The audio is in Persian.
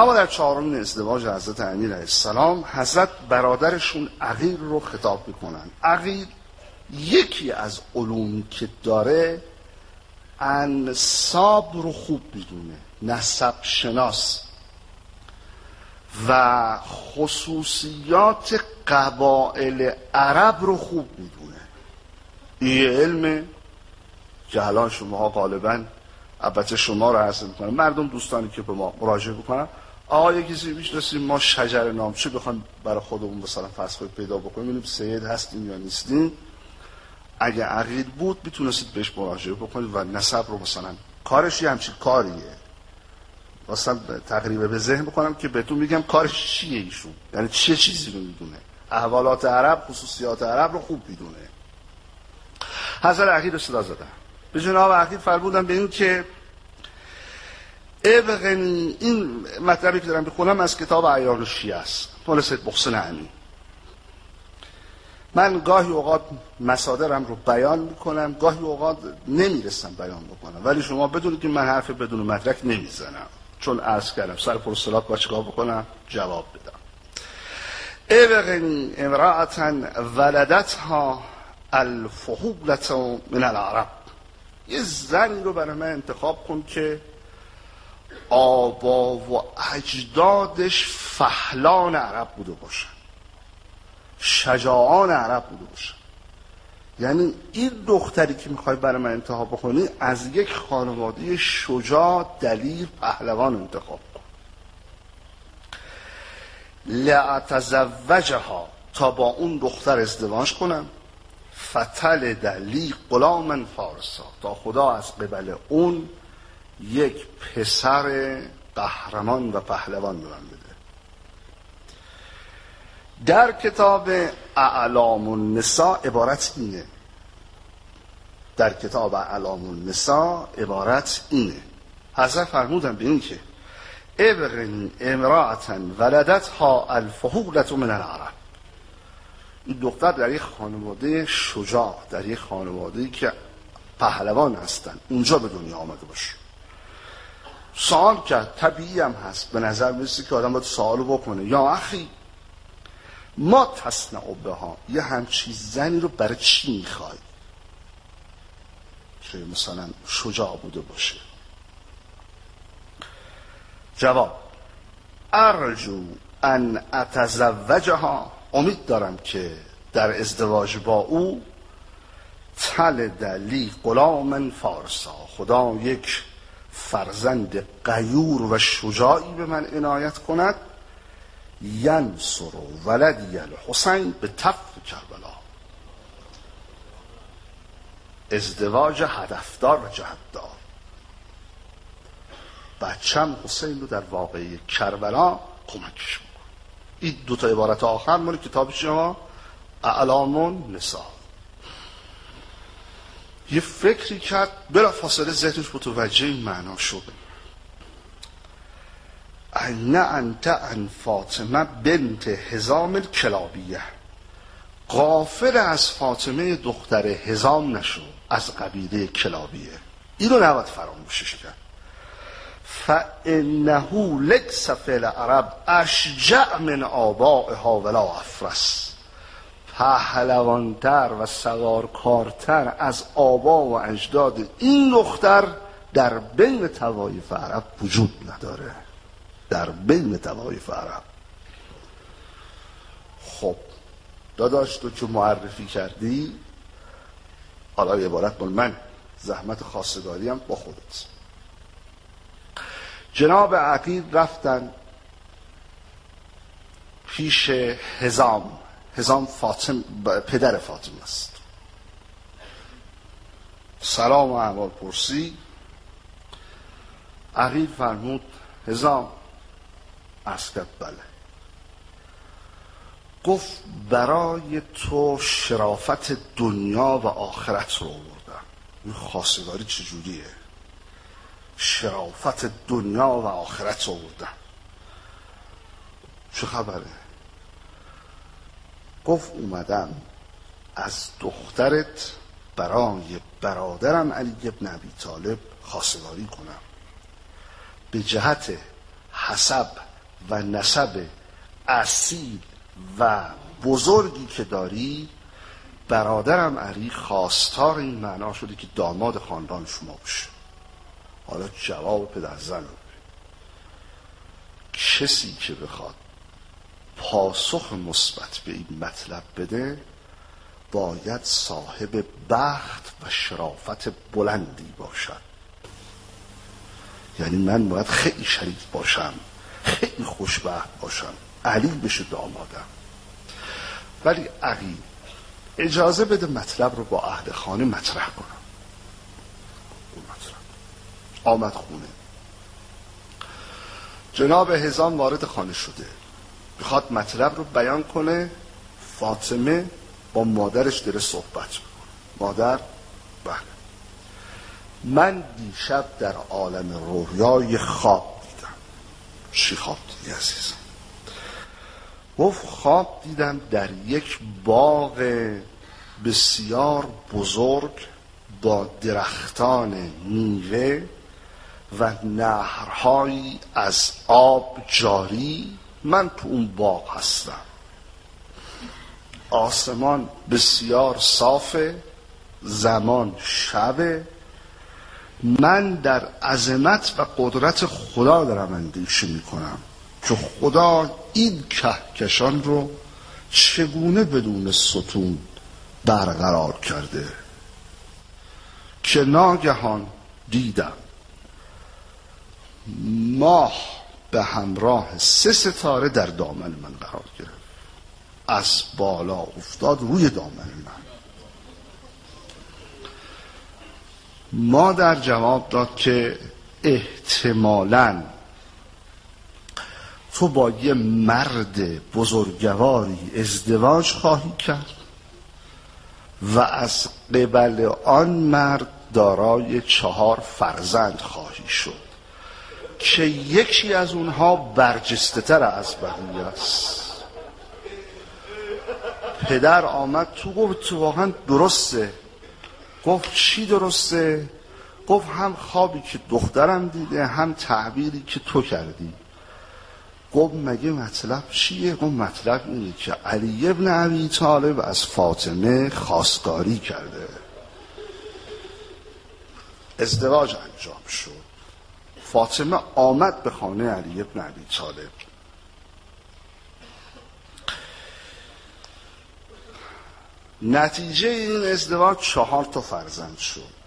اما در چهارمین ازدواج حضرت امیر علیه السلام حضرت برادرشون عقیل رو خطاب می‌کنن. عقیل یکی از علومی که داره انصاب رو خوب می‌دونه نسب شناس. و خصوصیات قبائل عرب رو خوب می‌دونه. این علم که الان شما غالبا البته شما رو حسن می‌کنم مردم دوستانی که به ما مراجعه بکنن آقا یه کسی می‌شناسیم ما شجر نامچه بخوام برای خودمون مثلا فرض پیدا بکنیم؟ ببینیم سید هستیم یا نیستیم. اگه عقید بود می‌تونستید بهش مراجعه بکنید و نسب رو مثلا. کارش یه همچین کاریه. واسه تقریبا به ذهن بکنم که بهتون میگم کارش چیه ایشون. یعنی چه چیزی رو می‌دونه؟ احوالات عرب خصوصیات عرب رو خوب می‌دونه. حضر عقید رو صدا زدن به جناب عقید فرمودن به این که ابغنی این مطلبی که دارم بخونم از کتاب عیان شیعه است مال سید محسن امین. من گاهی اوقات مسادرم رو بیان می‌کنم گاهی اوقات نمی‌رسم بیان بکنم. ولی شما بدونید که من حرف بدون مدرک نمی‌زنم. چون عرض کردم سر پرسلات با چیکار بکنم؟ جواب بدم. ابغنی امرأتا ولدتها الفحولت من العرب. یه زنی رو برای من انتخاب کن که آبا و اجدادش فهلان عرب بوده باشن. شجاعان عرب بوده باشن. یعنی این دختری که می‌خوای برای من انتخاب بکنی از یک خانواده شجاع دلیر پهلوان انتخاب کن. لعتزوجها تا با اون دختر ازدواج کنم. فتل دلی غلام فارسا تا خدا از قبل اون یک پسر قهرمان و پهلوان به من بده. در کتاب اعلام النساء عبارت اینه. در کتاب اعلام النساء عبارت اینه. حضرت فرمودن به این که ابغن امرأتا ولدتها الفهولت من العرب. این دختر در یک خانواده شجاع در یک خانواده که پهلوان هستن اونجا به دنیا آمده باشه. سوال کرد. طبیعی هم هست. به نظر می‌رسه که آدم باید سوالو بکنه. یا اخی ما تصنع به ها یه همچی زنی رو برای چی می‌خوای؟ که مثلا شجاع بوده باشه. جواب ارجو ان اتزوجها. امید دارم که در ازدواج با او تل دلی غلام فارسا. خدا یک فرزند قیور و شجاعی به من عنایت کند. ینصر ولدی الحسین به تف کربلا. ازدواج هدفدار و جهتدار. بچم حسین رو در واقعی کربلا کمکش می‌کنه این دو تا عبارت آخر مال کتاب شما. اعلام نسا یه فکری کرد بلا فاصله ذهنش متوجه این معنا شد. ان انت ان فاطمه بنت هزام کلابیه. قافل از فاطمه دختر هزام نشو از قبیله کلابیه. اینو نباید فراموشش کرد. فانه لکس فعل عرب اشجع من آبائها ولا افرس. پهلوانتر و سوارکارتر از آبا و اجداد این دختر در بین توایف عرب وجود نداره. در بین توایف عرب. خب داداش تو که معرفی کردی حالا عبارت مال من زحمت خاصگاری هم با خودت. جناب عقید رفتن پیش هزام هزام فاطم پدر فاطمه است. سلام و احوال پرسی عقید فرمود هزام اسکت بله گفت برای تو شرافت دنیا و آخرت رو آوردم این خواستگاری چجوریه شرافت دنیا و آخرت رو آوردم چه خبره گفت اومدم. از دخترت برای برادرم علی ابن ابی طالب خواستگاری کنم. به جهت حسب و نسب اصیل و بزرگی که داری برادرم علی خواستار این معنا شده که داماد خاندان شما بشه حالا جواب پدر زن کسی که بخواد پاسخ مثبت به این مطلب بده باید صاحب بخت و شرافت بلندی باشد. یعنی من باید خیلی شریف باشم خیلی خوشبخت باشم علی بشه دامادم ولی علی اجازه بده مطلب رو با اهل خانه مطرح کنم. آمد خونه. جناب هزان وارد خانه شده. می‌خواد مطلب رو بیان کنه فاطمه با مادرش داره صحبت می‌کنه. مادر بله. من دیشب در عالم رویای خواب دیدم. چی خواب دیدی عزیزم؟ گفت خواب دیدم در یک باغ بسیار بزرگ با درختان میوه و نهرهایی از آب جاری من تو اون باغ هستم. آسمان بسیار صافه زمان شبه. من در عظمت و قدرت خدا دارم اندیشه می‌کنم که خدا این کهکشان رو چگونه بدون ستون برقرار کرده. که ناگهان دیدم ماه به همراه سه ستاره در دامن من قرار گرفت. از بالا افتاد روی دامن من. ما در جواب داد که احتمالا تو با یه مرد بزرگواری ازدواج خواهی کرد و از قبل آن مرد دارای چهار فرزند خواهی شد. که یکی از اونها برجسته تر از بقیه است. پدر آمد تو گفت تو واقعا درسته. گفت چی درسته؟ گفت هم خوابی که دخترم دیده هم تعبیری که تو کردی. گفت مگه مطلب چیه؟ گفت مطلب اینه که علی ابن عبی طالب از فاطمه خواستگاری کرده. ازدواج انجام شد. فاطمه آمد به خانه علی ابن عبی طالب. نتیجه این ازدواج چهار تا فرزند شد.